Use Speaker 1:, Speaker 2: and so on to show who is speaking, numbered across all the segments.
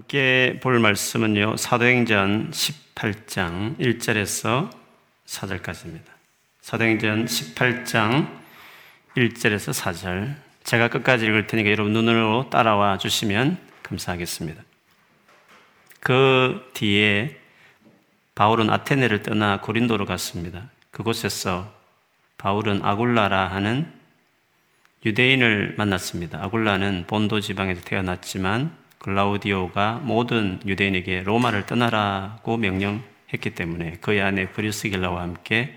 Speaker 1: 함께 볼 말씀은요. 사도행전 18장 1절에서 4절까지입니다. 사도행전 18장 1절에서 4절. 제가 끝까지 읽을 테니까 여러분 눈으로 따라와 주시면 감사하겠습니다. 그 뒤에 바울은 아테네를 떠나 고린도로 갔습니다. 그곳에서 바울은 아굴라라 하는 유대인을 만났습니다. 아굴라는 본도 지방에서 태어났지만 글라우디오가 모든 유대인에게 로마를 떠나라고 명령했기 때문에 그의 아내 브리스길라와 함께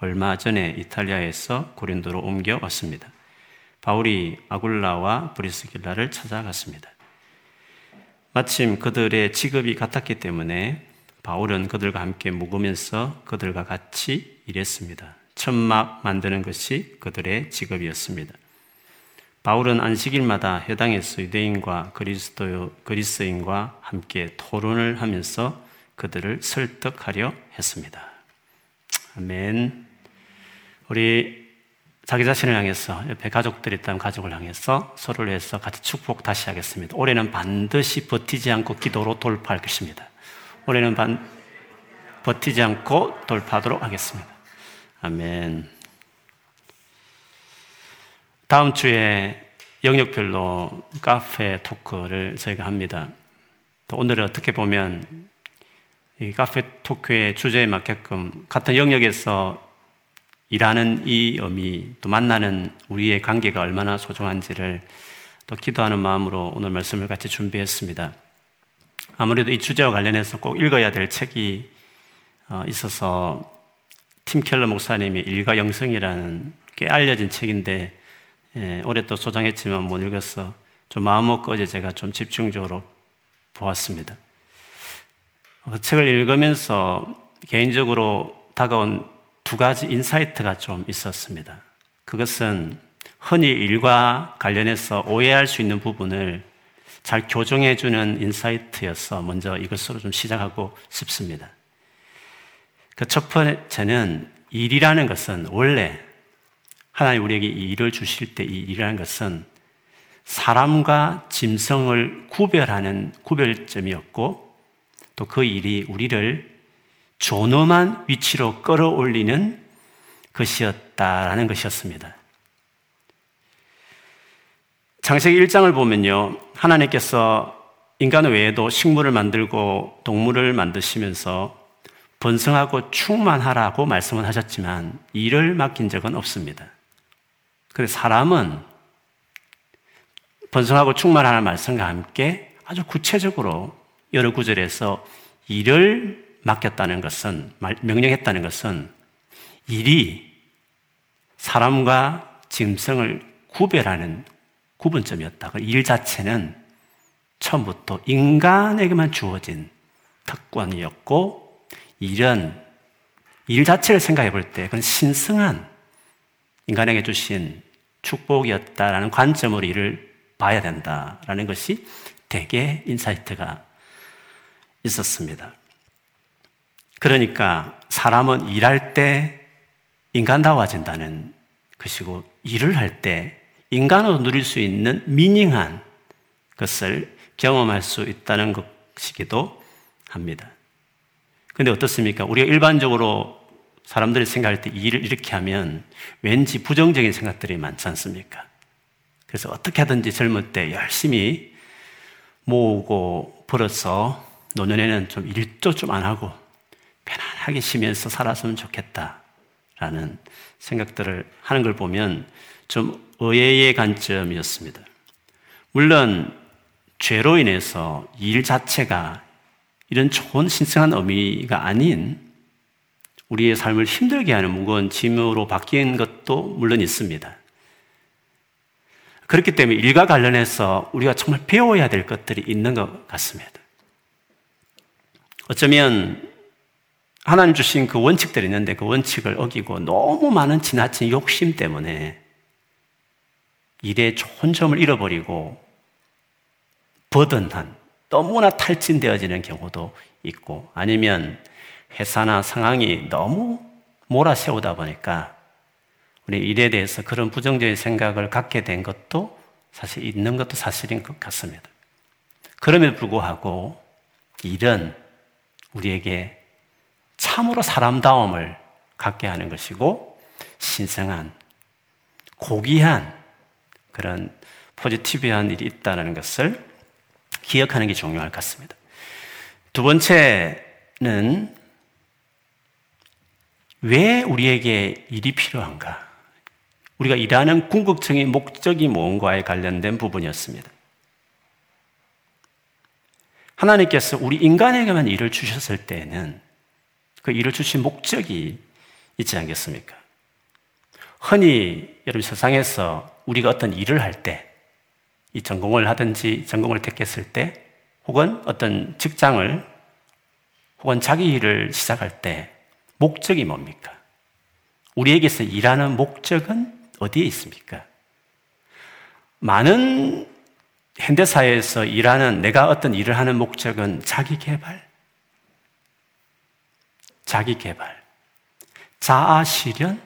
Speaker 1: 얼마 전에 이탈리아에서 고린도로 옮겨왔습니다. 바울이 아굴라와 브리스길라를 찾아갔습니다. 마침 그들의 직업이 같았기 때문에 바울은 그들과 함께 묵으면서 그들과 같이 일했습니다. 천막 만드는 것이 그들의 직업이었습니다. 바울은 안식일마다 해당에서 유대인과 그리스도 그리스인과 함께 토론을 하면서 그들을 설득하려 했습니다. 아멘. 우리 자기 자신을 향해서 옆에 가족들이 있다면 가족을 향해서 서로를 해서 같이 축복 다시 하겠습니다. 올해는 반드시 버티지 않고 기도로 돌파할 것입니다. 올해는 반, 버티지 않고 돌파하도록 하겠습니다. 아멘. 다음 주에 영역별로 카페 토크를 저희가 합니다. 오늘은 어떻게 보면 이 카페 토크의 주제에 맞게끔 같은 영역에서 일하는 이 의미, 또 만나는 우리의 관계가 얼마나 소중한지를 또 기도하는 마음으로 오늘 말씀을 같이 준비했습니다. 아무래도 이 주제와 관련해서 꼭 읽어야 될 책이 어, 있어서 팀 켈러 목사님의 일과 영성이라는 꽤 알려진 책인데 예, 오래 또 소장했지만 못 읽어서 좀 마음 먹고 어제 제가 좀 집중적으로 보았습니다. 그 책을 읽으면서 개인적으로 다가온 두 가지 insight가 좀 있었습니다. 그것은 흔히 일과 관련해서 오해할 수 있는 부분을 잘 교정해주는 insight여서 먼저 이것으로 좀 시작하고 싶습니다. 그 첫 번째는 일이라는 것은 원래 하나님 우리에게 이 일을 주실 때 이 일이라는 것은 사람과 짐승을 구별하는 구별점이었고 또 그 일이 우리를 존엄한 위치로 끌어올리는 것이었다라는 것이었습니다. 창세기 1장을 보면요. 하나님께서 인간 외에도 식물을 만들고 동물을 만드시면서 번성하고 충만하라고 말씀을 하셨지만 일을 맡긴 적은 없습니다. 그런데 사람은 번성하고 충만하는 말씀과 함께 아주 구체적으로 여러 구절에서 일을 맡겼다는 것은, 명령했다는 것은 일이 사람과 짐승을 구별하는 구분점이었다. 그 일 자체는 처음부터 인간에게만 주어진 특권이었고, 일은 일 자체를 생각해 볼 때 그건 신성한 인간에게 주신 축복이었다라는 관점으로 일을 봐야 된다라는 것이 되게 insight가 있었습니다. 그러니까 사람은 일할 때 인간다워진다는 것이고 일을 할 때 인간으로 누릴 수 있는 미닝한 것을 경험할 수 있다는 것이기도 합니다. 근데 어떻습니까? 우리가 일반적으로 사람들이 생각할 때 일을 이렇게 하면 왠지 부정적인 생각들이 많지 않습니까? 그래서 어떻게 하든지 젊을 때 열심히 모으고 벌어서 노년에는 좀 일도 좀 안 하고 편안하게 쉬면서 살았으면 좋겠다라는 생각들을 하는 걸 보면 좀 의외의 관점이었습니다. 물론 죄로 인해서 일 자체가 이런 좋은 신성한 의미가 아닌 우리의 삶을 힘들게 하는 무거운 짐으로 바뀐 것도 물론 있습니다. 그렇기 때문에 일과 관련해서 우리가 정말 배워야 될 것들이 있는 것 같습니다. 어쩌면 하나님 주신 그 원칙들이 있는데 그 원칙을 어기고 너무 많은 지나친 욕심 때문에 일의 좋은 점을 잃어버리고 버든한 너무나 탈진되어지는 경우도 있고 아니면 회사나 상황이 너무 몰아세우다 보니까 우리 일에 대해서 그런 부정적인 생각을 갖게 된 것도 사실 있는 것도 사실인 것 같습니다. 그럼에도 불구하고 일은 우리에게 참으로 사람다움을 갖게 하는 것이고 신성한 고귀한 그런 포지티브한 일이 있다는 것을 기억하는 게 중요할 것 같습니다. 두 번째는 왜 우리에게 일이 필요한가? 우리가 일하는 궁극적인 목적이 무언가에 관련된 부분이었습니다. 하나님께서 우리 인간에게만 일을 주셨을 때는 그 일을 주신 목적이 있지 않겠습니까? 흔히 여러분 세상에서 우리가 어떤 일을 할 때, 이 전공을 하든지 전공을 택했을 때, 혹은 어떤 직장을 혹은 자기 일을 시작할 때 목적이 뭡니까? 우리에게서 일하는 목적은 어디에 있습니까? 많은 현대사회에서 일하는 내가 어떤 일을 하는 목적은 자기 개발, 자기 개발, 자아 실현,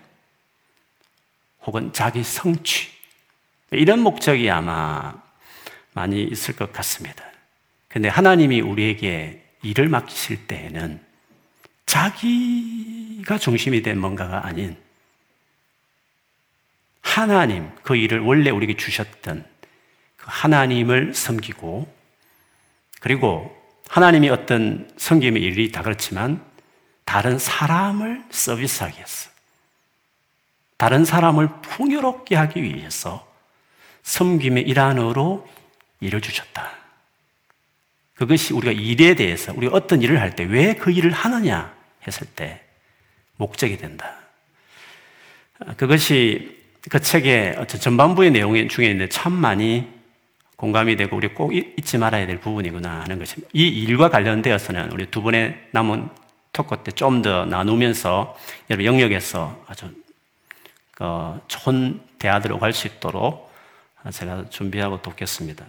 Speaker 1: 혹은 자기 성취, 이런 목적이 아마 많이 있을 것 같습니다. 근데 하나님이 우리에게 일을 맡기실 때에는 자기가 중심이 된 뭔가가 아닌 하나님, 그 일을 원래 우리에게 주셨던 그 하나님을 섬기고 그리고 하나님이 어떤 섬김의 일이 다 그렇지만 다른 사람을 서비스하기 위해서 다른 사람을 풍요롭게 하기 위해서 섬김의 일환으로 일을 주셨다. 그것이 우리가 일에 대해서 우리가 어떤 일을 할 때 왜 그 일을 하느냐 했을 때 목적이 된다. 그것이 그 책의 전반부의 내용 중에 있는데 참 많이 공감이 되고 우리 꼭 잊지 말아야 될 부분이구나 하는 것입니다. 이 일과 관련되어서는 우리 두 번의 남은 토크 때 좀 더 나누면서 여러분 영역에서 아주 어, 좋은 대화들을 갈수 있도록 제가 준비하고 돕겠습니다.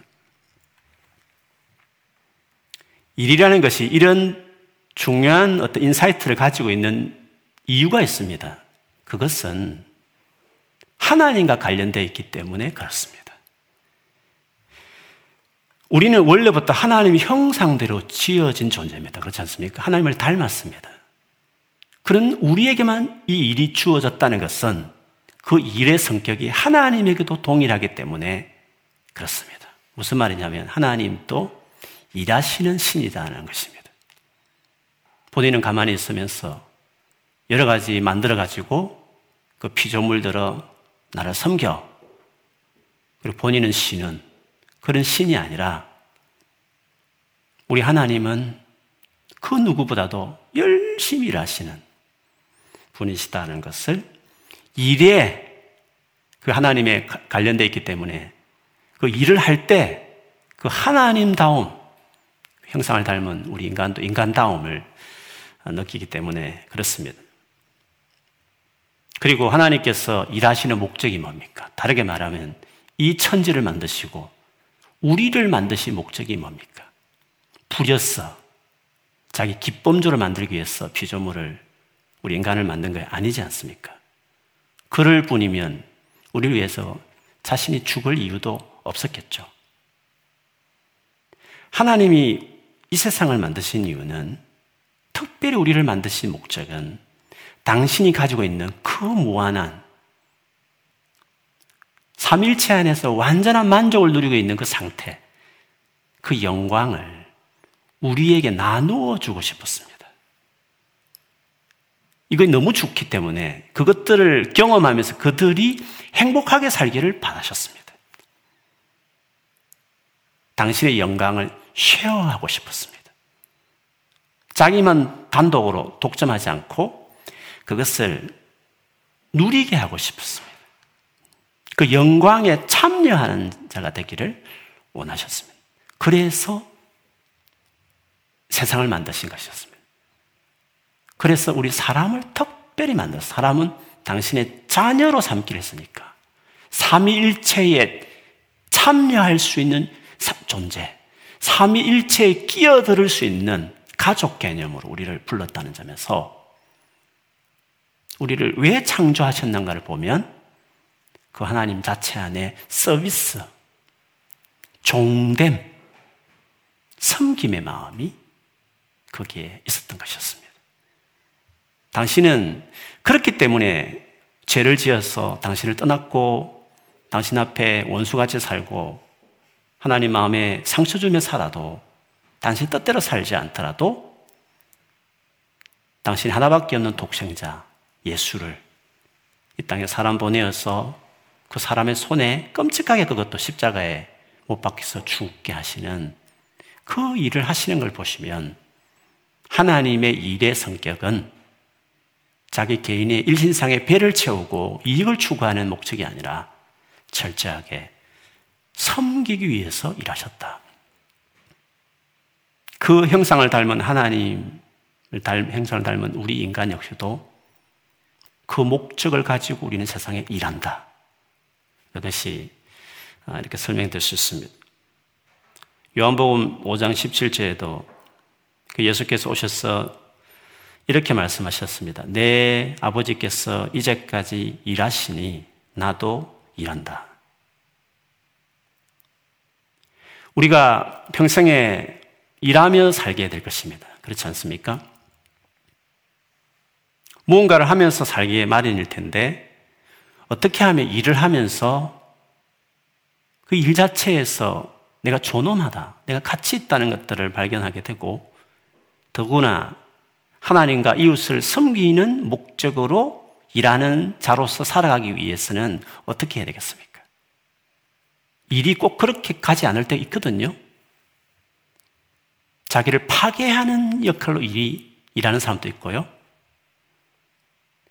Speaker 1: 일이라는 것이 이런 중요한 어떤 insight를 가지고 있는 이유가 있습니다. 그것은 하나님과 관련되어 있기 때문에 그렇습니다. 우리는 원래부터 하나님의 형상대로 지어진 존재입니다. 그렇지 않습니까? 하나님을 닮았습니다. 그런 우리에게만 이 일이 주어졌다는 것은 그 일의 성격이 하나님에게도 동일하기 때문에 그렇습니다. 무슨 말이냐면 하나님도 일하시는 신이다는 것입니다. 본인은 가만히 있으면서 여러 가지 만들어 가지고 그 피조물들어 나를 섬겨. 그리고 본인은 신은 그런 신이 아니라 우리 하나님은 그 누구보다도 열심히 일하시는 분이시다는 것을 일에 그 하나님에 관련되어 있기 때문에 그 일을 할 때 그 하나님다움, 형상을 닮은 우리 인간도 인간다움을 느끼기 때문에 그렇습니다. 그리고 하나님께서 일하시는 목적이 뭡니까? 다르게 말하면 이 천지를 만드시고 우리를 만드신 목적이 뭡니까? 부렸어. 자기 기쁨조를 만들기 위해서 피조물을 우리 인간을 만든 거 아니지 않습니까? 그럴 뿐이면 우리를 위해서 자신이 죽을 이유도 없었겠죠. 하나님이 이 세상을 만드신 이유는 특별히 우리를 만드신 목적은 당신이 가지고 있는 그 무한한 삼일체 안에서 완전한 만족을 누리고 있는 그 상태, 그 영광을 우리에게 나누어 주고 싶었습니다. 이거 너무 좋기 때문에 그것들을 경험하면서 그들이 행복하게 살기를 바라셨습니다. 당신의 영광을 쉐어하고 싶었습니다. 자기만 단독으로 독점하지 않고 그것을 누리게 하고 싶었습니다. 그 영광에 참여하는 자가 되기를 원하셨습니다. 그래서 세상을 만드신 것이었습니다. 그래서 우리 사람을 특별히 만들어 사람은 당신의 자녀로 삼기로 했으니까 삼위일체에 참여할 수 있는 존재, 삼위일체에 끼어들 수 있는 가족 개념으로 우리를 불렀다는 점에서 우리를 왜 창조하셨는가를 보면 그 하나님 자체 안에 서비스, 종됨, 섬김의 마음이 거기에 있었던 것이었습니다. 당신은 그렇기 때문에 죄를 지어서 당신을 떠났고 당신 앞에 원수같이 살고 하나님 마음에 상처 주며 살아도 당신 뜻대로 살지 않더라도 당신 하나밖에 없는 독생자 예수를 이 땅에 사람 보내어서 그 사람의 손에 끔찍하게 그것도 십자가에 못 박혀서 죽게 하시는 그 일을 하시는 걸 보시면 하나님의 일의 성격은 자기 개인의 일신상의 배를 채우고 이익을 추구하는 목적이 아니라 철저하게 섬기기 위해서 일하셨다. 그 형상을 닮은 하나님을 닮, 형상을 닮은 우리 인간 역시도 그 목적을 가지고 우리는 세상에 일한다. 이것이 아, 이렇게 설명될 수 있습니다. 요한복음 5장 17절에도 그 예수께서 오셔서 이렇게 말씀하셨습니다. 내 아버지께서 이제까지 일하시니 나도 일한다. 우리가 평생에 일하며 살게 될 것입니다. 그렇지 않습니까? 무언가를 하면서 살기에 마련일 텐데 어떻게 하면 일을 하면서 그 일 자체에서 내가 존엄하다, 내가 가치 있다는 것들을 발견하게 되고 더구나 하나님과 이웃을 섬기는 목적으로 일하는 자로서 살아가기 위해서는 어떻게 해야 되겠습니까? 일이 꼭 그렇게 가지 않을 때 있거든요. 자기를 파괴하는 역할로 일이 일하는 사람도 있고요.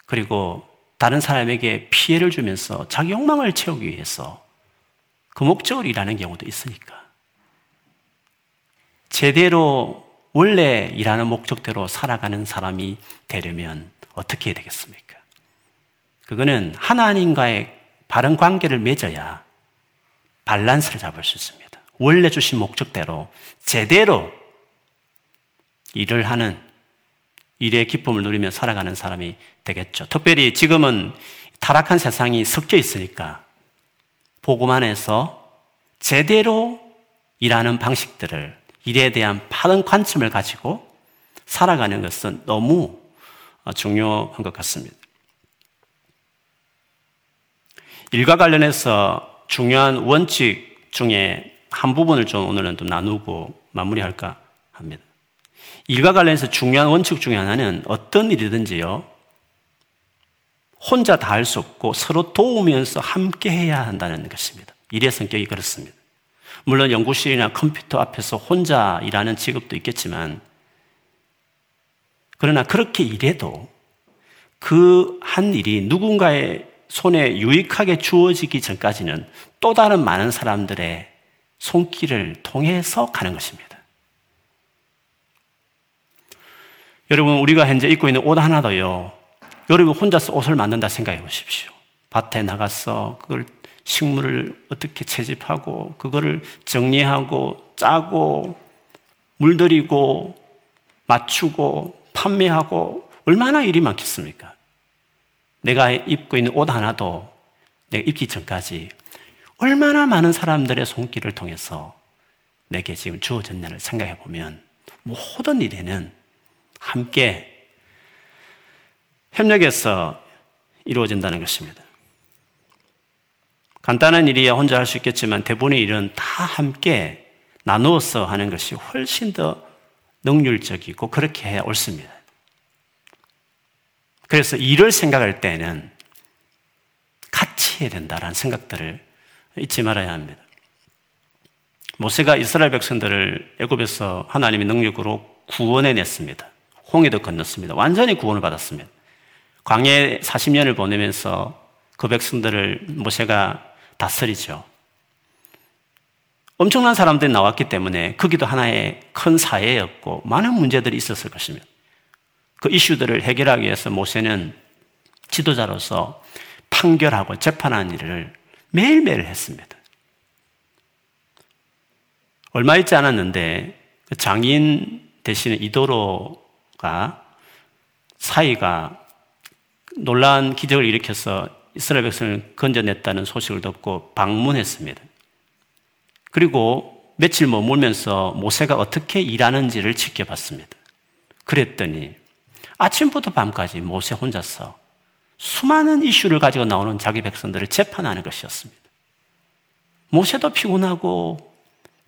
Speaker 1: 그리고 다른 사람에게 피해를 주면서 자기 욕망을 채우기 위해서 그 목적으로 일하는 경우도 있으니까. 제대로 원래 일하는 목적대로 살아가는 사람이 되려면 어떻게 해야 되겠습니까? 그거는 하나님과의 바른 관계를 맺어야 밸런스를 잡을 수 있습니다. 원래 주신 목적대로 제대로 일을 하는 일의 기쁨을 누리며 살아가는 사람이 되겠죠. 특별히 지금은 타락한 세상이 섞여 있으니까 복음 안에서 제대로 일하는 방식들을 일에 대한 바른 관점을 가지고 살아가는 것은 너무 중요한 것 같습니다. 일과 관련해서 중요한 원칙 중에 한 부분을 좀 오늘은 좀 나누고 마무리할까. 일과 관련해서 중요한 원칙 중에 하나는 어떤 일이든지요, 혼자 다 할 수 없고 서로 도우면서 함께 해야 한다는 것입니다. 일의 성격이 그렇습니다. 물론 연구실이나 컴퓨터 앞에서 혼자 일하는 직업도 있겠지만, 그러나 그렇게 일해도 그 한 일이 누군가의 손에 유익하게 주어지기 전까지는 또 다른 많은 사람들의 손길을 통해서 가는 것입니다. 여러분, 우리가 현재 입고 있는 옷 하나도요, 여러분 혼자서 옷을 만든다 생각해 보십시오. 밭에 나가서 그걸 식물을 어떻게 채집하고, 그거를 정리하고, 짜고, 물들이고, 맞추고, 판매하고, 얼마나 일이 많겠습니까? 내가 입고 있는 옷 하나도 내가 입기 전까지 얼마나 많은 사람들의 손길을 통해서 내게 지금 주어졌냐를 생각해 보면 모든 일에는 함께 협력해서 이루어진다는 것입니다. 간단한 일이야 혼자 할 수 있겠지만 대부분의 일은 다 함께 나누어서 하는 것이 훨씬 더 능률적이고 그렇게 해야 옳습니다. 그래서 일을 생각할 때는 같이 해야 된다라는 생각들을 잊지 말아야 합니다. 모세가 이스라엘 백성들을 애굽에서 하나님의 능력으로 구원해 냈습니다. 홍해도 건넜습니다. 완전히 구원을 받았습니다. 광해 40년을 보내면서 그 백성들을 모세가 다스리죠. 엄청난 사람들이 나왔기 때문에 거기도 하나의 큰 사회였고 많은 문제들이 있었을 것입니다. 그 이슈들을 해결하기 위해서 모세는 지도자로서 판결하고 재판하는 일을 매일매일 했습니다. 얼마 있지 않았는데 그 장인 대신에 이도로 가 사이가 놀라운 기적을 일으켜서 이스라엘 백성을 건져냈다는 소식을 듣고 방문했습니다. 그리고 며칠 머물면서 모세가 어떻게 일하는지를 지켜봤습니다. 그랬더니 아침부터 밤까지 모세 혼자서 수많은 이슈를 가지고 나오는 자기 백성들을 재판하는 것이었습니다. 모세도 피곤하고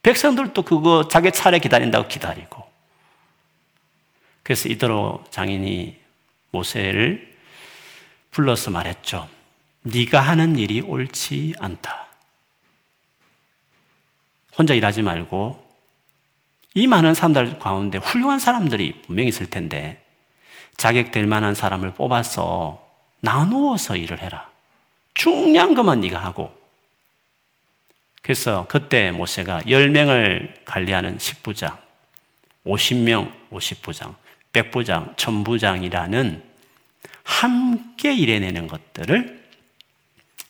Speaker 1: 백성들도 그거 자기 차례 기다린다고 기다리고 그래서 이대로 장인이 모세를 불러서 말했죠. 네가 하는 일이 옳지 않다. 혼자 일하지 말고 이 많은 사람들 가운데 훌륭한 사람들이 분명히 있을 텐데 자격될 만한 사람을 뽑아서 나누어서 일을 해라. 중요한 것만 네가 하고. 그래서 그때 모세가 10명을 관리하는 10부장, 50명 50부장, 100부장, 1000부장이라는 함께 일해내는 것들을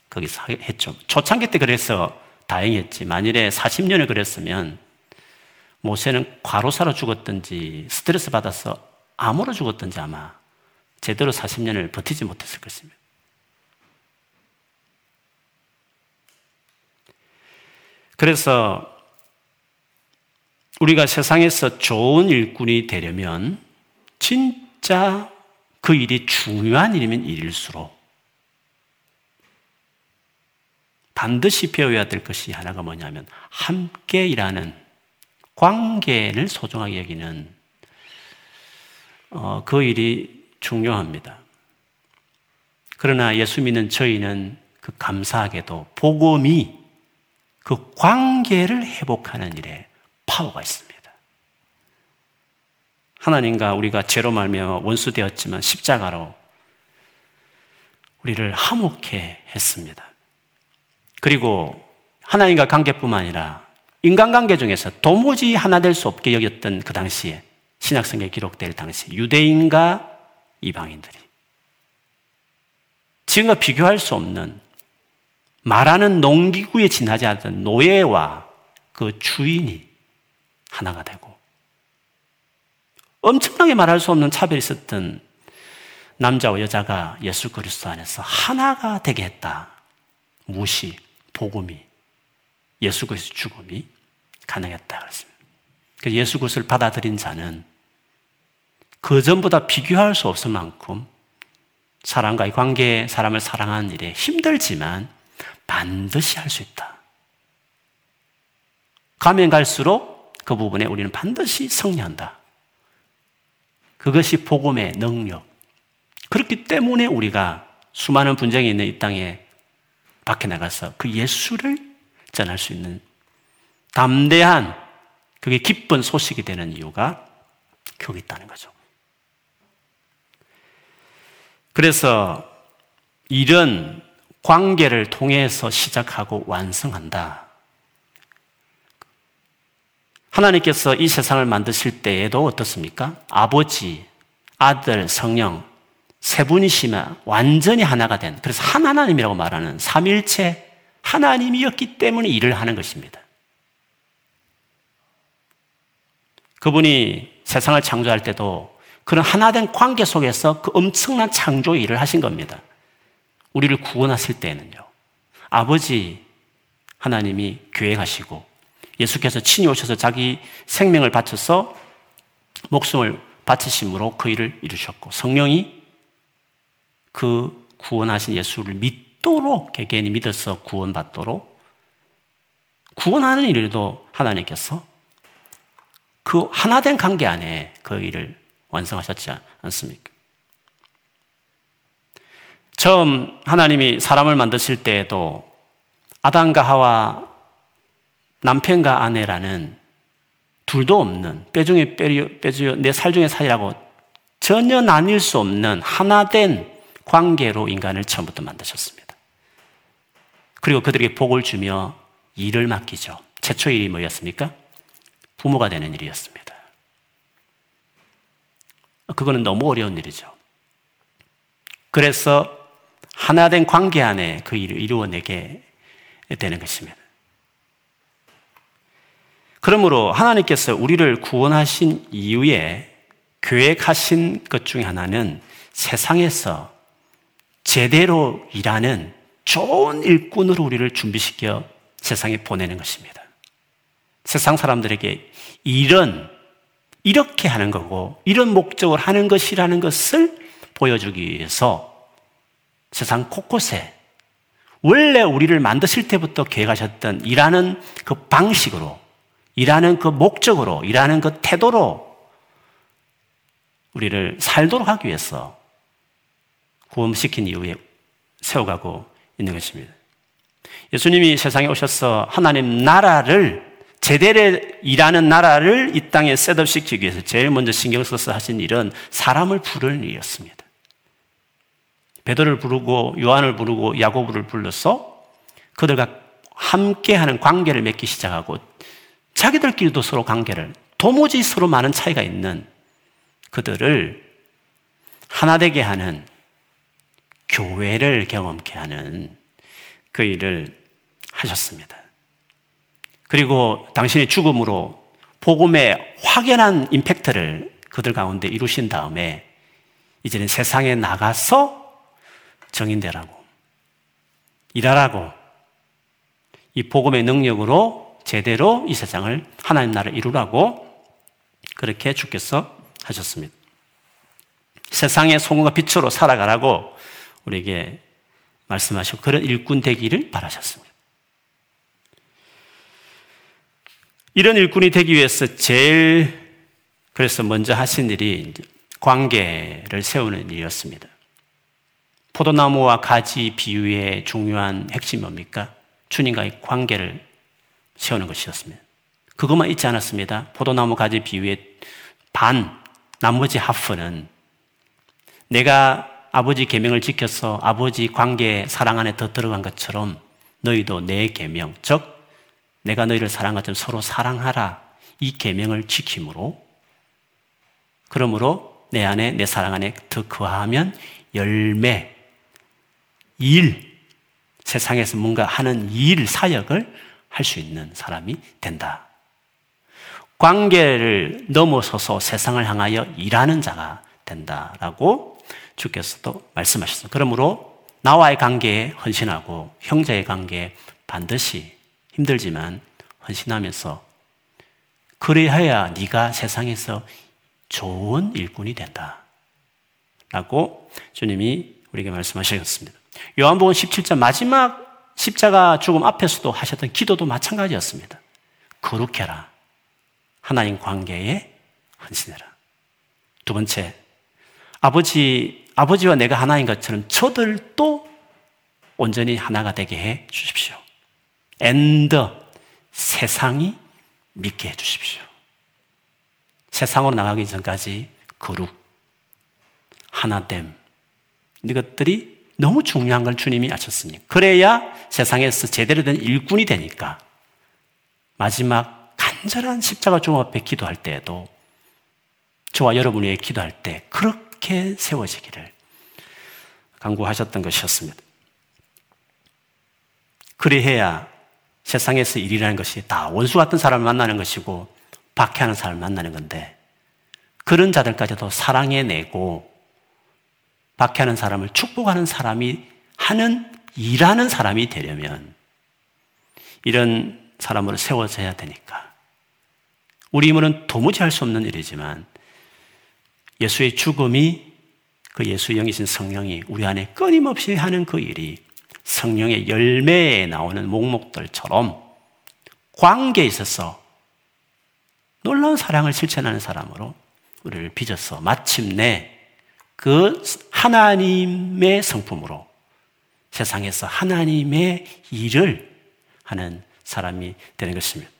Speaker 1: 거기서 했죠. 초창기 때 그래서 다행이었지. 만일에 40년을 그랬으면 모세는 과로사로 죽었든지 스트레스 받아서 암으로 죽었든지 아마 제대로 40년을 버티지 못했을 것입니다. 그래서 우리가 세상에서 좋은 일꾼이 되려면 진짜 그 일이 중요한 일이면 일일수록 반드시 배워야 될 것이 하나가 뭐냐면 함께 일하는 관계를 소중하게 여기는 어, 그 일이 중요합니다. 그러나 예수 믿는 저희는 그 감사하게도 복음이 그 관계를 회복하는 일에 파워가 있습니다. 하나님과 우리가 죄로 말며 원수 되었지만 십자가로 우리를 화목해 했습니다. 그리고 하나님과 관계뿐만 아니라 인간관계 중에서 도무지 하나 될 수 없게 여겼던 그 당시에 신약성경에 기록될 당시 유대인과 이방인들이 지금과 비교할 수 없는 말하는 농기구에 지나지 않던 노예와 그 주인이 하나가 되고 엄청나게 말할 수 없는 차별이 있었던 남자와 여자가 예수 그리스도 안에서 하나가 되게 했다. 무시, 복음이, 예수 그리스도 죽음이 가능했다. 그랬습니다. 예수 그리스도를 받아들인 자는 그 전보다 비교할 수 없을 만큼 사람과의 관계, 사람을 사랑하는 일에 힘들지만 반드시 할 수 있다. 가면 갈수록 그 부분에 우리는 반드시 승리한다. 그것이 복음의 능력. 그렇기 때문에 우리가 수많은 분쟁이 있는 이 땅에 밖에 나가서 그 예수를 전할 수 있는 담대한 그게 기쁜 소식이 되는 이유가 거기 있다는 거죠. 그래서 이런 관계를 통해서 시작하고 완성한다. 하나님께서 이 세상을 만드실 때에도 어떻습니까? 아버지, 아들, 성령, 세 분이시면 완전히 하나가 된, 그래서 한 하나님이라고 말하는 삼일체 하나님이었기 때문에 일을 하는 것입니다. 그분이 세상을 창조할 때도 그런 하나된 관계 속에서 그 엄청난 창조 일을 하신 겁니다. 우리를 구원하실 때는요. 아버지 하나님이 계획하시고 예수께서 친히 오셔서 자기 생명을 바쳐서 목숨을 바치심으로 그 일을 이루셨고 성령이 그 구원하신 예수를 믿도록 개개인이 믿어서 구원받도록 구원하는 일에도 하나님께서 그 하나된 관계 안에 그 일을 완성하셨지 않습니까? 처음 하나님이 사람을 만드실 때에도 아담과 하와 남편과 아내라는 둘도 없는 뼈 중에 뼈주 내살 중에 살이라고 전혀 나뉠 수 없는 하나된 관계로 인간을 처음부터 만드셨습니다. 그리고 그들에게 복을 주며 일을 맡기죠. 최초 일이 뭐였습니까? 부모가 되는 일이었습니다. 그거는 너무 어려운 일이죠. 그래서 하나된 관계 안에 그 일을 이루어내게 되는 것입니다. 그러므로 하나님께서 우리를 구원하신 이후에 계획하신 것 중에 하나는 세상에서 제대로 일하는 좋은 일꾼으로 우리를 준비시켜 세상에 보내는 것입니다. 세상 사람들에게 이런, 이렇게 하는 거고, 이런 목적을 하는 것이라는 것을 보여주기 위해서 세상 곳곳에 원래 우리를 만드실 때부터 계획하셨던 일하는 그 방식으로, 일하는 그 목적으로, 일하는 그 태도로 우리를 살도록 하기 위해서 구원시킨 이후에 세워가고 있는 것입니다. 예수님이 세상에 오셔서 하나님 나라를 제대로 일하는 나라를 이 땅에 셋업시키기 위해서 제일 먼저 신경 써서 하신 일은 사람을 부르는 일이었습니다. 베드로를 부르고 요한을 부르고 야고보를 불러서 그들과 함께하는 관계를 맺기 시작하고 자기들끼리도 서로 관계를 도무지 서로 많은 차이가 있는 그들을 하나 되게 하는 교회를 경험케 하는 그 일을 하셨습니다. 그리고 당신의 죽음으로 복음의 확연한 임팩트를 그들 가운데 이루신 다음에 이제는 세상에 나가서 정인되라고 일하라고 이 복음의 능력으로 제대로 이 세상을 하나님 나라를 이루라고 그렇게 주께서 하셨습니다. 세상의 소금과 빛으로 살아가라고 우리에게 말씀하시고 그런 일꾼 되기를 바라셨습니다. 이런 일꾼이 되기 위해서 제일 그래서 먼저 하신 일이 관계를 세우는 일이었습니다. 포도나무와 가지 비유의 중요한 핵심이 뭡니까? 주님과의 관계를 세우는 것이었습니다. 그것만 있지 않았습니다. 포도나무 가지 비유의 반, 나머지 하프는 내가 아버지 계명을 지켜서 아버지 관계 사랑 안에 더 들어간 것처럼 너희도 내 계명, 즉 내가 너희를 사랑한 것처럼 서로 사랑하라. 이 계명을 지킴으로 그러므로 내 안에 내 사랑 안에 더 거하면 열매, 일, 세상에서 뭔가 하는 일, 사역을 할 수 있는 사람이 된다. 관계를 넘어서서 세상을 향하여 일하는 자가 된다라고 주께서도 말씀하셨습니다. 그러므로 나와의 관계에 헌신하고 형제의 관계에 반드시 힘들지만 헌신하면서 그래야 네가 세상에서 좋은 일꾼이 된다. 라고 주님이 우리에게 말씀하셨습니다. 요한복음 17장 마지막 십자가 죽음 앞에서도 하셨던 기도도 마찬가지였습니다. 거룩해라. 하나님 관계에 헌신해라. 두 번째, 아버지, 아버지와 내가 하나인 것처럼 저들도 온전히 하나가 되게 해 주십시오. 엔더, 세상이 믿게 해 주십시오. 세상으로 나가기 전까지 거룩, 하나됨, 이것들이 너무 중요한 걸 주님이 아셨으니 그래야 세상에서 제대로 된 일꾼이 되니까 마지막 간절한 십자가 주 앞에 기도할 때에도 저와 여러분이 기도할 때 그렇게 세워지기를 강구하셨던 것이었습니다. 그리해야 세상에서 일이라는 것이 다 원수 같은 사람을 만나는 것이고 박해하는 사람을 만나는 건데 그런 자들까지도 사랑해 내고 박해하는 사람을 축복하는 사람이 하는 일하는 사람이 되려면 이런 사람으로 세워져야 되니까. 우리 힘으로는 도무지 할 수 없는 일이지만 예수의 죽음이 그 예수의 영이신 성령이 우리 안에 끊임없이 하는 그 일이 성령의 열매에 나오는 목목들처럼 관계에 있어서 놀라운 사랑을 실천하는 사람으로 우리를 빚어서 마침내 그 하나님의 성품으로 세상에서 하나님의 일을 하는 사람이 되는 것입니다.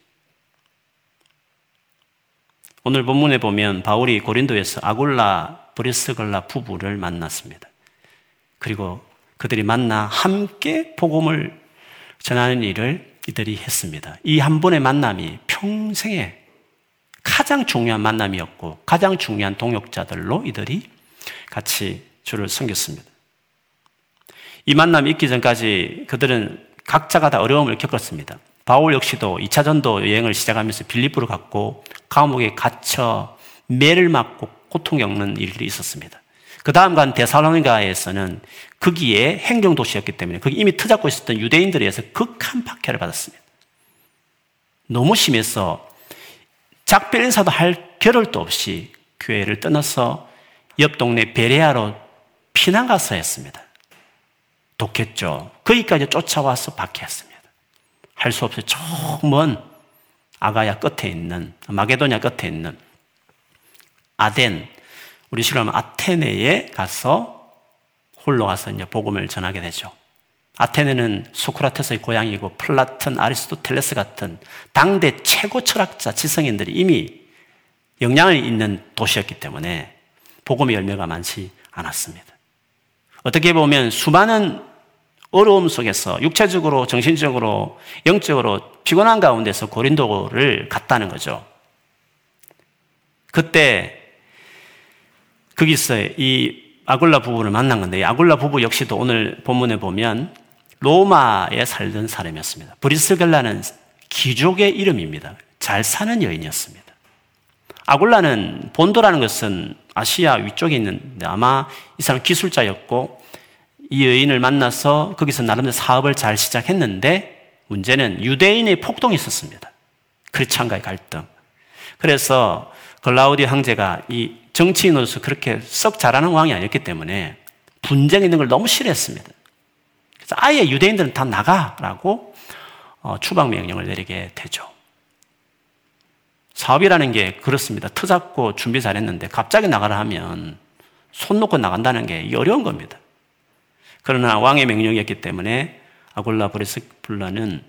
Speaker 1: 오늘 본문에 보면 바울이 고린도에서 아골라 브리스글라 부부를 만났습니다. 그리고 그들이 만나 함께 복음을 전하는 일을 이들이 했습니다. 이 한 번의 만남이 평생에 가장 중요한 만남이었고 가장 중요한 동역자들로 이들이 같이 주를 섬겼습니다. 이 만남이 있기 전까지 그들은 각자가 다 어려움을 겪었습니다. 바울 역시도 2차 전도 여행을 시작하면서 빌립보로 갔고 감옥에 갇혀 매를 맞고 고통 겪는 일들이 있었습니다. 그 다음 간 데살로니가에서는 거기에 행정 도시였기 때문에 거기 이미 터잡고 있었던 유대인들에 의해서 극한 박해를 받았습니다. 너무 심해서 작별 인사도 할 겨를도 없이 교회를 떠나서 옆 동네 베레아로 피난 가서 했습니다. 독했죠. 거기까지 쫓아와서 박해했습니다. 할 수 없이 저먼 아가야 끝에 있는 마게도냐 끝에 있는 아덴 우리 실로 아테네에 가서 홀로 가서 이제 복음을 전하게 되죠. 아테네는 소크라테스의 고향이고 플라톤, 아리스토텔레스 같은 당대 최고 철학자, 지성인들이 이미 영향을 있는 도시였기 때문에 복음의 열매가 많지 않았습니다. 어떻게 보면 수많은 어려움 속에서 육체적으로, 정신적으로, 영적으로 피곤한 가운데서 고린도를 갔다는 거죠. 그때 거기서 이 아굴라 부부를 만난 건데, 이 아굴라 부부 역시도 오늘 본문에 보면 로마에 살던 사람이었습니다. 브리스겔라는 귀족의 이름입니다. 잘 사는 여인이었습니다. 아굴라는 본도라는 것은 아시아 위쪽에 있는데 아마 이 사람 기술자였고 이 여인을 만나서 거기서 나름대로 사업을 잘 시작했는데 문제는 유대인의 폭동이 있었습니다. 크리스찬과의 갈등. 그래서 글라우디 황제가 이 정치인으로서 그렇게 썩 잘하는 왕이 아니었기 때문에 분쟁 있는 걸 너무 싫어했습니다. 그래서 아예 유대인들은 다 나가라고 어, 추방 명령을 내리게 되죠. 사업이라는 게 그렇습니다. 터 잡고 준비 잘했는데 갑자기 나가라 하면 손 놓고 나간다는 게 어려운 겁니다. 그러나 왕의 명령이었기 때문에 아굴라 브리스길라는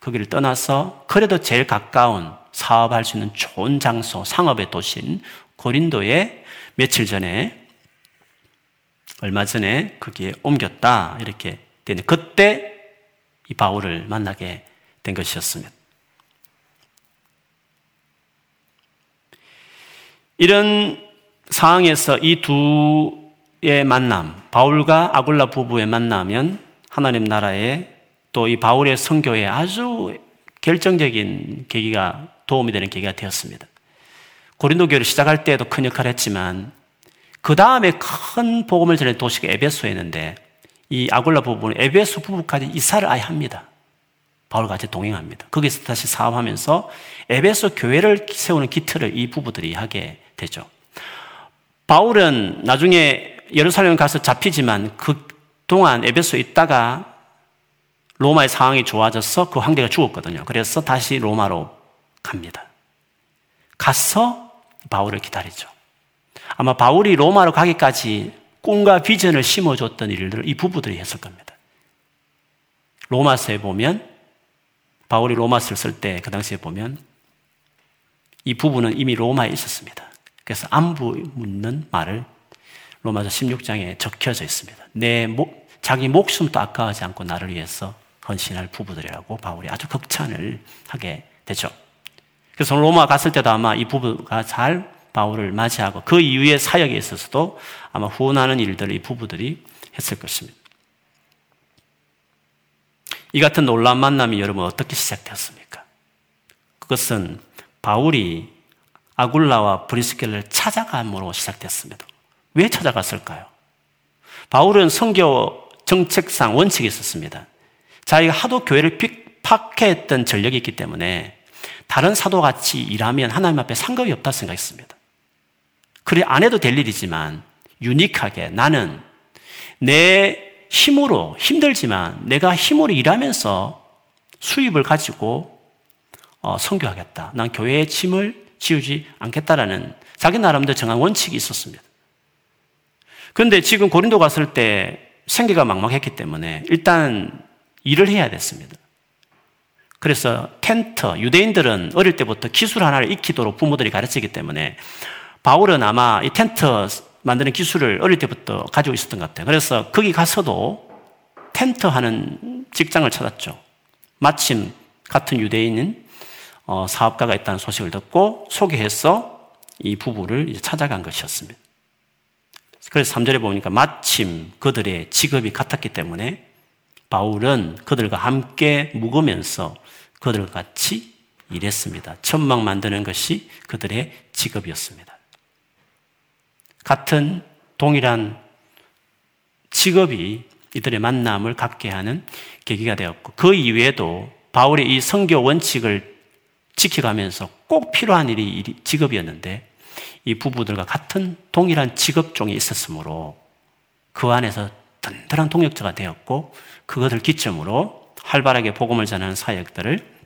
Speaker 1: 거기를 떠나서 그래도 제일 가까운 사업할 수 있는 좋은 장소, 상업의 도시인 고린도에 며칠 전에 얼마 전에 거기에 옮겼다 이렇게 되는 그때 이 바울을 만나게 된 것이었습니다. 이런 상황에서 이 두의 만남, 바울과 아굴라 부부의 만나면 하나님 나라에 또 이 바울의 성교에 아주 결정적인 계기가 도움이 되는 계기가 되었습니다. 고린도 교회를 시작할 때에도 큰 역할을 했지만 그 다음에 큰 복음을 전한 도시가 에베소였는데 이 아굴라 부부는 에베소 부부까지 이사를 아예 합니다. 바울과 같이 동행합니다. 거기서 다시 사업하면서 에베소 교회를 세우는 기틀을 이 부부들이 하게 되죠. 바울은 나중에 예루살렘 가서 잡히지만 그 동안 에베소에 있다가 로마의 상황이 좋아져서 그 황제가 죽었거든요. 그래서 다시 로마로 갑니다. 가서 바울을 기다리죠. 아마 바울이 로마로 가기까지 꿈과 비전을 심어줬던 일들을 이 부부들이 했을 겁니다. 로마서에 보면 바울이 로마서를 쓸 때 그 당시에 보면 이 부부는 이미 로마에 있었습니다. 그래서 안부 묻는 말을 로마서 16장에 적혀져 있습니다. 내 목, 자기 목숨도 아까워하지 않고 나를 위해서 헌신할 부부들이라고 바울이 아주 극찬을 하게 되죠. 그래서 로마 갔을 때도 아마 이 부부가 잘 바울을 맞이하고 그 이후의 사역에 있어서도 아마 후원하는 일들을 이 부부들이 했을 것입니다. 이 같은 놀라운 만남이 여러분 어떻게 시작되었습니까? 그것은 바울이 아굴라와 브리스겔을 찾아감으로 시작됐습니다. 왜 찾아갔을까요? 바울은 성교 정책상 원칙이 있었습니다. 자기가 하도 교회를 핍박했던 전력이 있기 때문에 다른 사도같이 일하면 하나님 앞에 상관이 없다 생각했습니다. 그래 안 해도 될 일이지만 유니크하게 나는 내 힘으로 힘들지만 내가 힘으로 일하면서 수입을 가지고 어, 성교하겠다. 난 교회의 짐을 지우지 않겠다라는 자기 나름대로 정한 원칙이 있었습니다. 그런데 지금 고린도 갔을 때 생계가 막막했기 때문에 일단 일을 해야 됐습니다. 그래서 텐트, 유대인들은 어릴 때부터 기술 하나를 익히도록 부모들이 가르치기 때문에 바울은 아마 이 텐트 만드는 기술을 어릴 때부터 가지고 있었던 것 같아요. 그래서 거기 가서도 텐트 하는 직장을 찾았죠. 마침 같은 유대인인 어, 사업가가 있다는 소식을 듣고 소개해서 이 부부를 이제 찾아간 것이었습니다. 그래서 3절에 보니까 마침 그들의 직업이 같았기 때문에 바울은 그들과 함께 묵으면서 그들과 같이 일했습니다. 천막 만드는 것이 그들의 직업이었습니다. 같은 동일한 직업이 이들의 만남을 갖게 하는 계기가 되었고 그 이외에도 바울의 이 성교 원칙을 지켜가면서 꼭 필요한 일이 직업이었는데 이 부부들과 같은 동일한 직업종이 있었으므로 그 안에서 든든한 동력자가 되었고 그것을 기점으로 활발하게 복음을 전하는 사역들을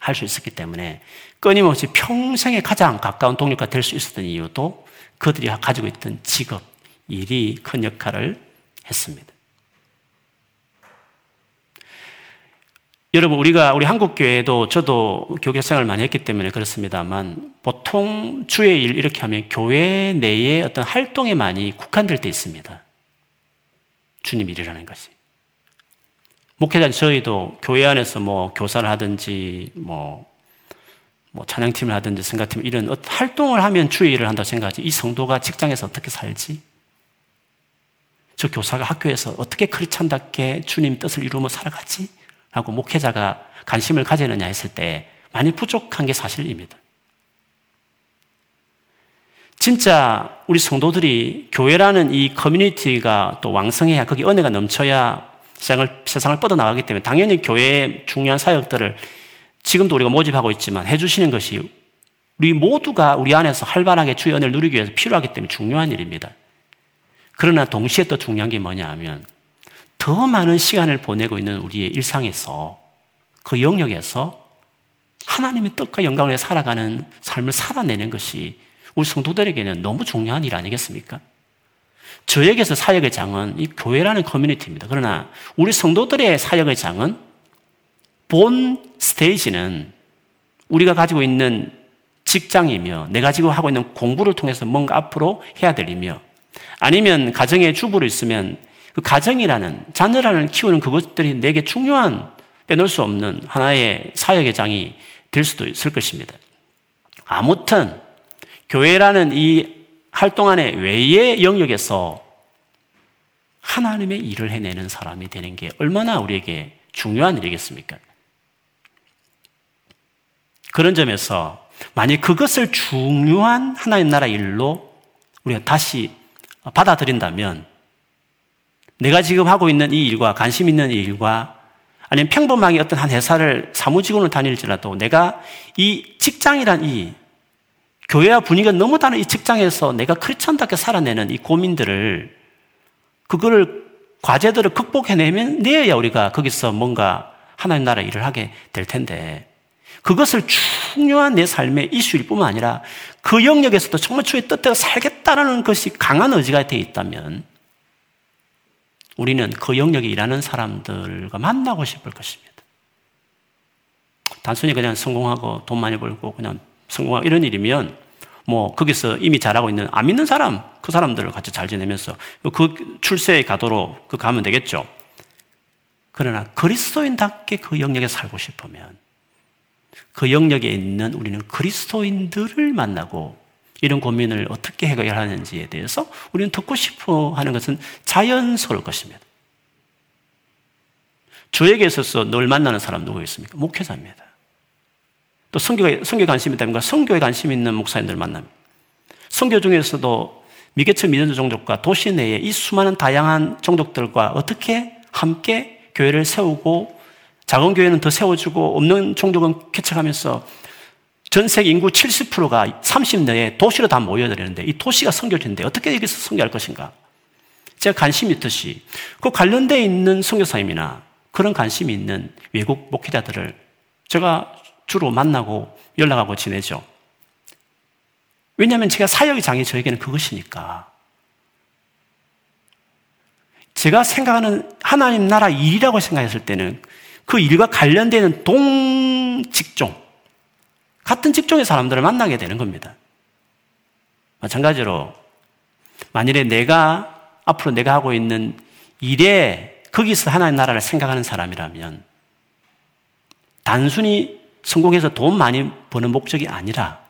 Speaker 1: 할 수 있었기 때문에 끊임없이 평생에 가장 가까운 동력가 될 수 있었던 이유도 그들이 가지고 있던 직업, 일이 큰 역할을 했습니다. 여러분, 우리가, 우리 한국교회도 저도 교계 생활을 많이 했기 때문에 그렇습니다만 보통 주의 일 이렇게 하면 교회 내에 어떤 활동에 많이 국한될 때 있습니다. 주님 일이라는 것이. 목회자 저희도 교회 안에서 뭐 교사를 하든지 뭐, 뭐 찬양팀을 하든지 생각팀 이런 활동을 하면 주의 일을 한다고 생각하지. 이 성도가 직장에서 어떻게 살지? 저 교사가 학교에서 어떻게 크리찬답게 주님 뜻을 이루며 살아가지? 하고 목회자가 관심을 가지느냐 했을 때 많이 부족한 게 사실입니다. 진짜 우리 성도들이 교회라는 이 커뮤니티가 또 왕성해야 거기 은혜가 넘쳐야 세상을, 세상을 뻗어나가기 때문에 당연히 교회의 중요한 사역들을 지금도 우리가 모집하고 있지만 해주시는 것이 우리 모두가 우리 안에서 활발하게 주의 은혜를 누리기 위해서 필요하기 때문에 중요한 일입니다. 그러나 동시에 또 중요한 게 뭐냐 하면 더 많은 시간을 보내고 있는 우리의 일상에서 그 영역에서 하나님의 뜻과 영광을 살아가는 삶을 살아내는 것이 우리 성도들에게는 너무 중요한 일 아니겠습니까? 저에게서 사역의 장은 이 교회라는 커뮤니티입니다. 그러나 우리 성도들의 사역의 장은 본 스테이지는 우리가 가지고 있는 직장이며 내가 지금 하고 있는 공부를 통해서 뭔가 앞으로 해야 될 일이며 아니면 가정의 주부로 있으면 그 가정이라는 자녀라는 키우는 그것들이 내게 중요한 빼놓을 수 없는 하나의 사역의 장이 될 수도 있을 것입니다. 아무튼 교회라는 이 활동 안에 외의 영역에서 하나님의 일을 해내는 사람이 되는 게 얼마나 우리에게 중요한 일이겠습니까? 그런 점에서 만약 그것을 중요한 하나님 나라 일로 우리가 다시 받아들인다면 내가 지금 하고 있는 이 일과 관심 있는 이 일과 아니면 평범하게 어떤 한 회사를 사무직으로 다닐지라도 내가 이 직장이란 이 교회와 분위기가 너무 다른 이 직장에서 내가 크리스천답게 살아내는 이 고민들을 그거를 과제들을 극복해내면 내야 우리가 거기서 뭔가 하나님 나라 일을 하게 될 텐데 그것을 중요한 내 삶의 이슈일 뿐만 아니라 그 영역에서도 정말 주의 뜻대로 살겠다라는 것이 강한 의지가 되어 있다면 우리는 그 영역에 일하는 사람들과 만나고 싶을 것입니다. 단순히 그냥 성공하고 돈 많이 벌고 그냥 성공하고 이런 일이면 뭐 거기서 이미 잘하고 있는 안 믿는 사람 그 사람들을 같이 잘 지내면서 그 출세의 가도로 그 가면 되겠죠. 그러나 그리스도인답게 그 영역에 살고 싶으면 그 영역에 있는 우리는 그리스도인들을 만나고 이런 고민을 어떻게 해결하는지에 대해서 우리는 듣고 싶어 하는 것은 자연스러울 것입니다. 저에게 있어서 늘 만나는 사람 누구 있습니까? 목회자입니다. 또 성교에, 성교 관심이 있다면 성교에 관심 있는 목사님들 만납니다. 성교 중에서도 미개척 미전자 종족과 도시 내에 이 수많은 다양한 종족들과 어떻게 함께 교회를 세우고 작은 교회는 더 세워주고 없는 종족은 개척하면서 전 세계 인구 70%가 30 내에 도시로 다 모여들었는데 이 도시가 선교지인데 어떻게 여기서 선교할 것인가? 제가 관심이 있듯이 그 관련되어 있는 선교사님이나 그런 관심이 있는 외국 목회자들을 제가 주로 만나고 연락하고 지내죠. 왜냐하면 제가 사역의 장이 저에게는 그것이니까. 제가 생각하는 하나님 나라 일이라고 생각했을 때는 그 일과 관련되는 동직종, 같은 직종의 사람들을 만나게 되는 겁니다. 마찬가지로 만일에 내가 앞으로 내가 하고 있는 일에 거기서 하나님 나라를 생각하는 사람이라면 단순히 성공해서 돈 많이 버는 목적이 아니라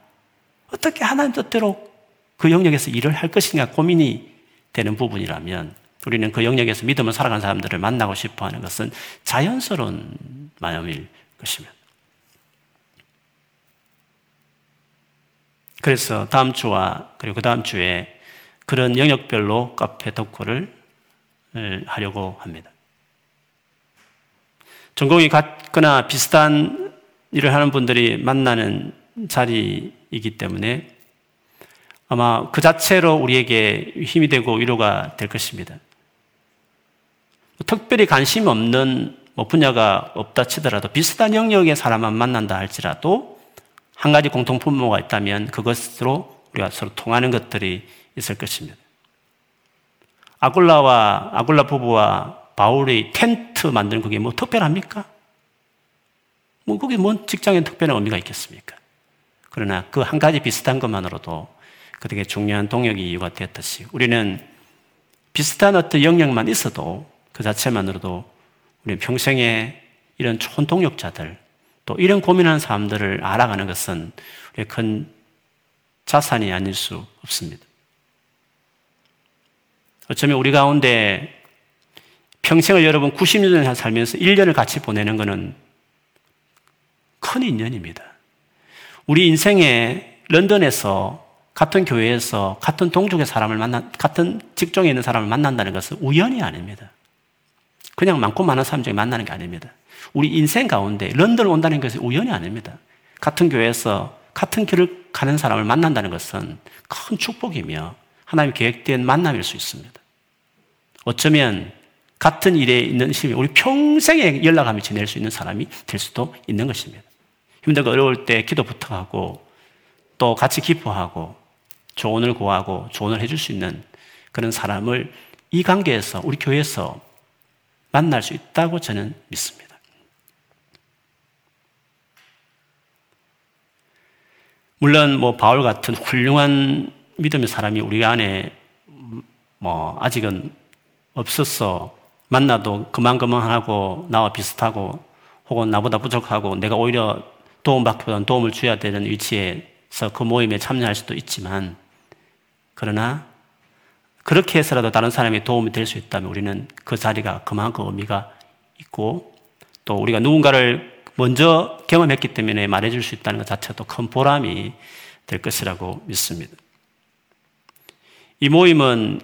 Speaker 1: 어떻게 하나님 뜻대로 그 영역에서 일을 할 것인가 고민이 되는 부분이라면 우리는 그 영역에서 믿음을 살아가는 사람들을 만나고 싶어 하는 것은 자연스러운 마음일 것입니다. 그래서 다음 주와 그리고 그 다음 주에 그런 영역별로 카페 덕후를 하려고 합니다. 전공이 같거나 비슷한 일을 하는 분들이 만나는 자리이기 때문에 아마 그 자체로 우리에게 힘이 되고 위로가 될 것입니다. 특별히 관심 없는 뭐 분야가 없다 치더라도 비슷한 영역의 사람만 만난다 할지라도 한 가지 공통 분모가 있다면 그것으로 우리가 서로 통하는 것들이 있을 것입니다. 아굴라와 아굴라 부부와 바울의 텐트 만드는 그게 뭐 특별합니까? 뭐 그게 뭔 직장에 특별한 의미가 있겠습니까? 그러나 그 한 가지 비슷한 것만으로도 그들에게 중요한 동력이 이유가 되었듯이 우리는 비슷한 어떤 영역만 있어도 그 자체만으로도 우리 평생에 이런 좋은 동력자들 또 이런 고민하는 사람들을 알아가는 것은 큰 자산이 아닐 수 없습니다. 어쩌면 우리 가운데 평생을 여러분 90년 살면서 1년을 같이 보내는 것은 큰 인연입니다. 우리 인생에 런던에서 같은 교회에서 같은 동족의 사람을 만나, 같은 직종에 있는 사람을 만난다는 것은 우연이 아닙니다. 그냥 많고 많은 사람 중에 만나는 게 아닙니다. 우리 인생 가운데 런던 온다는 것은 우연이 아닙니다. 같은 교회에서 같은 길을 가는 사람을 만난다는 것은 큰 축복이며 하나님 계획된 만남일 수 있습니다. 어쩌면 같은 일에 있는 시이 우리 평생에 연락하며 지낼 수 있는 사람이 될 수도 있는 것입니다. 힘들고 어려울 때 기도 부탁하고 또 같이 기뻐하고 조언을 구하고 조언을 해줄 수 있는 그런 사람을 이 관계에서 우리 교회에서 만날 수 있다고 저는 믿습니다. 물론 뭐 바울 같은 훌륭한 믿음의 사람이 우리 안에 뭐 아직은 없었어 만나도 그만그만하고 나와 비슷하고 혹은 나보다 부족하고 내가 오히려 도움받기보다는 도움을 줘야 되는 위치에서 그 모임에 참여할 수도 있지만 그러나 그렇게 해서라도 다른 사람이 도움이 될 수 있다면 우리는 그 자리가 그만큼 의미가 있고 또 우리가 누군가를 먼저 경험했기 때문에 말해줄 수 있다는 것 자체도 큰 보람이 될 것이라고 믿습니다. 이 모임은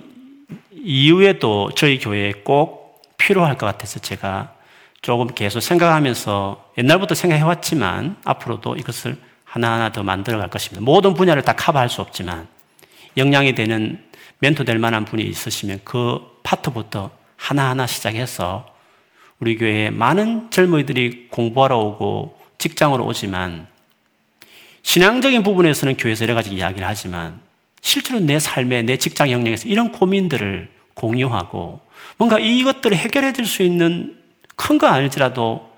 Speaker 1: 이후에도 저희 교회에 꼭 필요할 것 같아서 제가 조금 계속 생각하면서 옛날부터 생각해왔지만 앞으로도 이것을 하나하나 더 만들어 갈 것입니다. 모든 분야를 다 커버할 수 없지만 역량이 되는 멘토 될 만한 분이 있으시면 그 파트부터 하나하나 시작해서 우리 교회에 많은 젊은이들이 공부하러 오고 직장으로 오지만 신앙적인 부분에서는 교회에서 여러 가지 이야기를 하지만 실제로 내 삶에 내 직장 영역에서 이런 고민들을 공유하고 뭔가 이것들을 해결해 줄 수 있는 큰 거 아닐지라도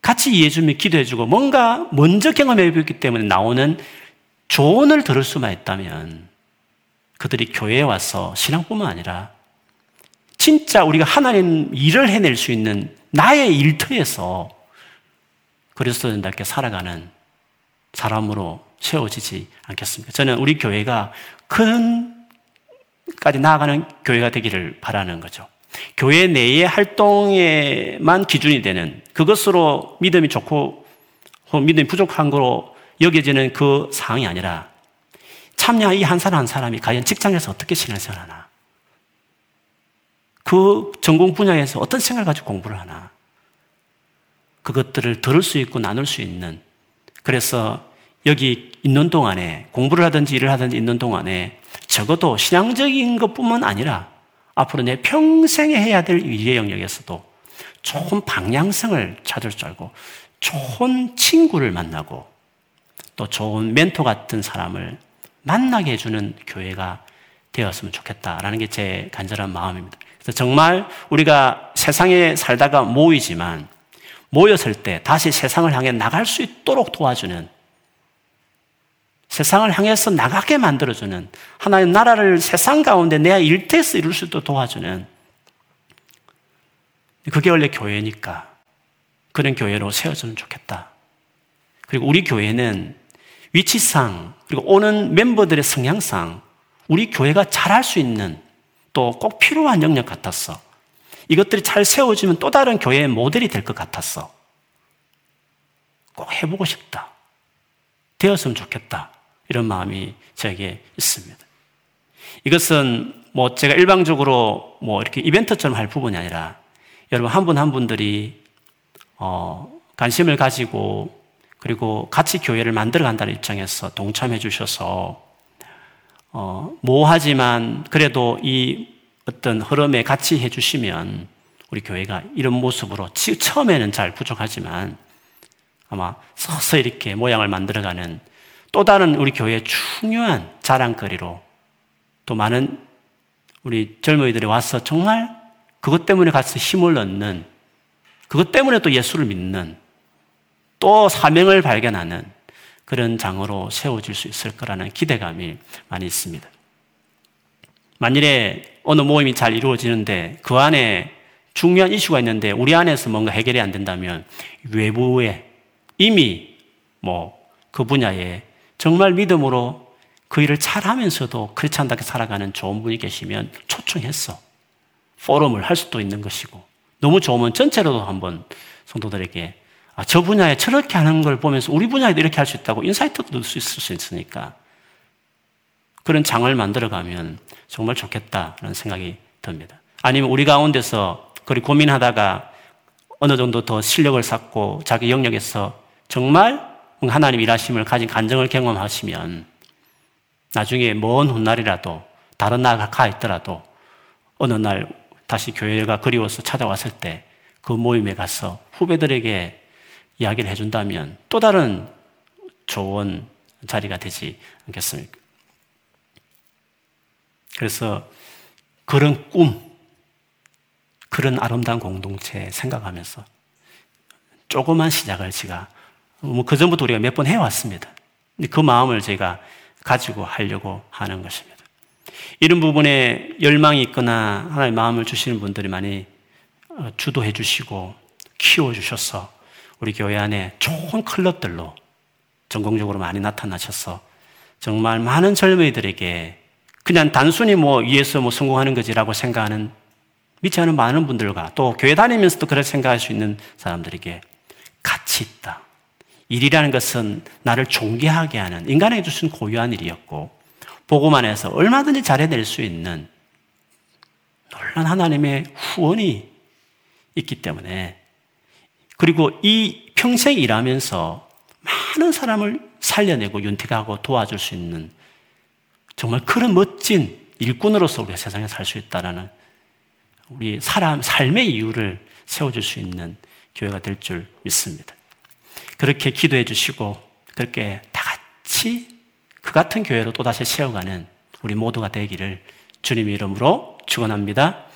Speaker 1: 같이 이해해주면 기도해주고 뭔가 먼저 경험해 보기 때문에 나오는 조언을 들을 수만 있다면 그들이 교회에 와서 신앙뿐만 아니라 진짜 우리가 하나님 일을 해낼 수 있는 나의 일터에서 그리스도인답게 살아가는 사람으로 세워지지 않겠습니까? 저는 우리 교회가 큰까지 나아가는 교회가 되기를 바라는 거죠. 교회 내의 활동에만 기준이 되는 그것으로 믿음이 좋고 믿음이 부족한 거로 여겨지는 그 상황이 아니라 참여 이한 사람 한 사람이 과연 직장에서 어떻게 신앙생활 하나? 그 전공 분야에서 어떤 생각을 가지고 공부를 하나? 그것들을 들을 수 있고 나눌 수 있는 그래서 여기 있는 동안에 공부를 하든지 일을 하든지 있는 동안에 적어도 신앙적인 것뿐만 아니라 앞으로 내 평생에 해야 될 일의 영역에서도 좋은 방향성을 찾을 줄 알고 좋은 친구를 만나고 또 좋은 멘토 같은 사람을 만나게 해주는 교회가 되었으면 좋겠다라는 게 제 간절한 마음입니다. 그래서 정말 우리가 세상에 살다가 모이지만 모였을 때 다시 세상을 향해 나갈 수 있도록 도와주는 세상을 향해서 나가게 만들어주는 하나의 나라를 세상 가운데 내 일터에서 이룰 수 있도록 도와주는 그게 원래 교회니까 그런 교회로 세워주면 좋겠다. 그리고 우리 교회는 위치상 그리고 오는 멤버들의 성향상 우리 교회가 잘할 수 있는 또 꼭 필요한 영역 같았어. 이것들이 잘 세워지면 또 다른 교회의 모델이 될 것 같았어. 꼭 해보고 싶다. 되었으면 좋겠다. 이런 마음이 저에게 있습니다. 이것은 뭐 제가 일방적으로 뭐 이렇게 이벤트처럼 할 부분이 아니라 여러분 한 분한 분들이 어 관심을 가지고 그리고 같이 교회를 만들어 간다는 입장에서 동참해 주셔서 어, 모하지만 그래도 이 어떤 흐름에 같이 해 주시면 우리 교회가 이런 모습으로 처음에는 잘 부족하지만 아마 서서히 이렇게 모양을 만들어가는 또 다른 우리 교회의 중요한 자랑거리로 또 많은 우리 젊은이들이 와서 정말 그것 때문에 같이 힘을 얻는 그것 때문에 또 예수를 믿는 또 사명을 발견하는 그런 장으로 세워질 수 있을 거라는 기대감이 많이 있습니다. 만일에 어느 모임이 잘 이루어지는데 그 안에 중요한 이슈가 있는데 우리 안에서 뭔가 해결이 안 된다면 외부에 이미 뭐 그 분야에 정말 믿음으로 그 일을 잘 하면서도 크리스찬답게 살아가는 좋은 분이 계시면 초청했어. 포럼을 할 수도 있는 것이고 너무 좋으면 전체로도 한번 성도들에게 아, 저 분야에 저렇게 하는 걸 보면서 우리 분야에도 이렇게 할 수 있다고 인사이트도 넣을 수 있을 수 있으니까 그런 장을 만들어가면 정말 좋겠다는 생각이 듭니다. 아니면 우리 가운데서 그리 고민하다가 어느 정도 더 실력을 쌓고 자기 영역에서 정말 하나님 일하심을 가진 간정을 경험하시면 나중에 먼 훗날이라도 다른 나라가 가 있더라도 어느 날 다시 교회가 그리워서 찾아왔을 때 그 모임에 가서 후배들에게 이야기를 해준다면 또 다른 좋은 자리가 되지 않겠습니까? 그래서 그런 꿈, 그런 아름다운 공동체 생각하면서 조그만 시작을 제가 뭐 그전부터 우리가 몇 번 해왔습니다. 그 마음을 제가 가지고 하려고 하는 것입니다. 이런 부분에 열망이 있거나 하나의 마음을 주시는 분들이 많이 어, 주도해 주시고 키워 주셔서 우리 교회 안에 좋은 클럽들로 전공적으로 많이 나타나셔서 정말 많은 젊은이들에게 그냥 단순히 뭐 위에서 뭐 성공하는 거지라고 생각하는 믿지 않은 많은 분들과 또 교회 다니면서도 그렇게 생각할 수 있는 사람들에게 가치 있다. 일이라는 것은 나를 존귀하게 하는 인간에게 주신 고유한 일이었고 보고만 해서 얼마든지 잘해낼 수 있는 놀란 하나님의 후원이 있기 때문에 그리고 이 평생 일하면서 많은 사람을 살려내고 윤택하고 도와줄 수 있는 정말 그런 멋진 일꾼으로서 우리가 세상에 살 수 있다라는 우리 사람 삶의 이유를 세워줄 수 있는 교회가 될 줄 믿습니다. 그렇게 기도해 주시고 그렇게 다 같이 그 같은 교회로 또다시 세워가는 우리 모두가 되기를 주님 이름으로 축원합니다.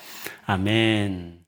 Speaker 1: 아멘.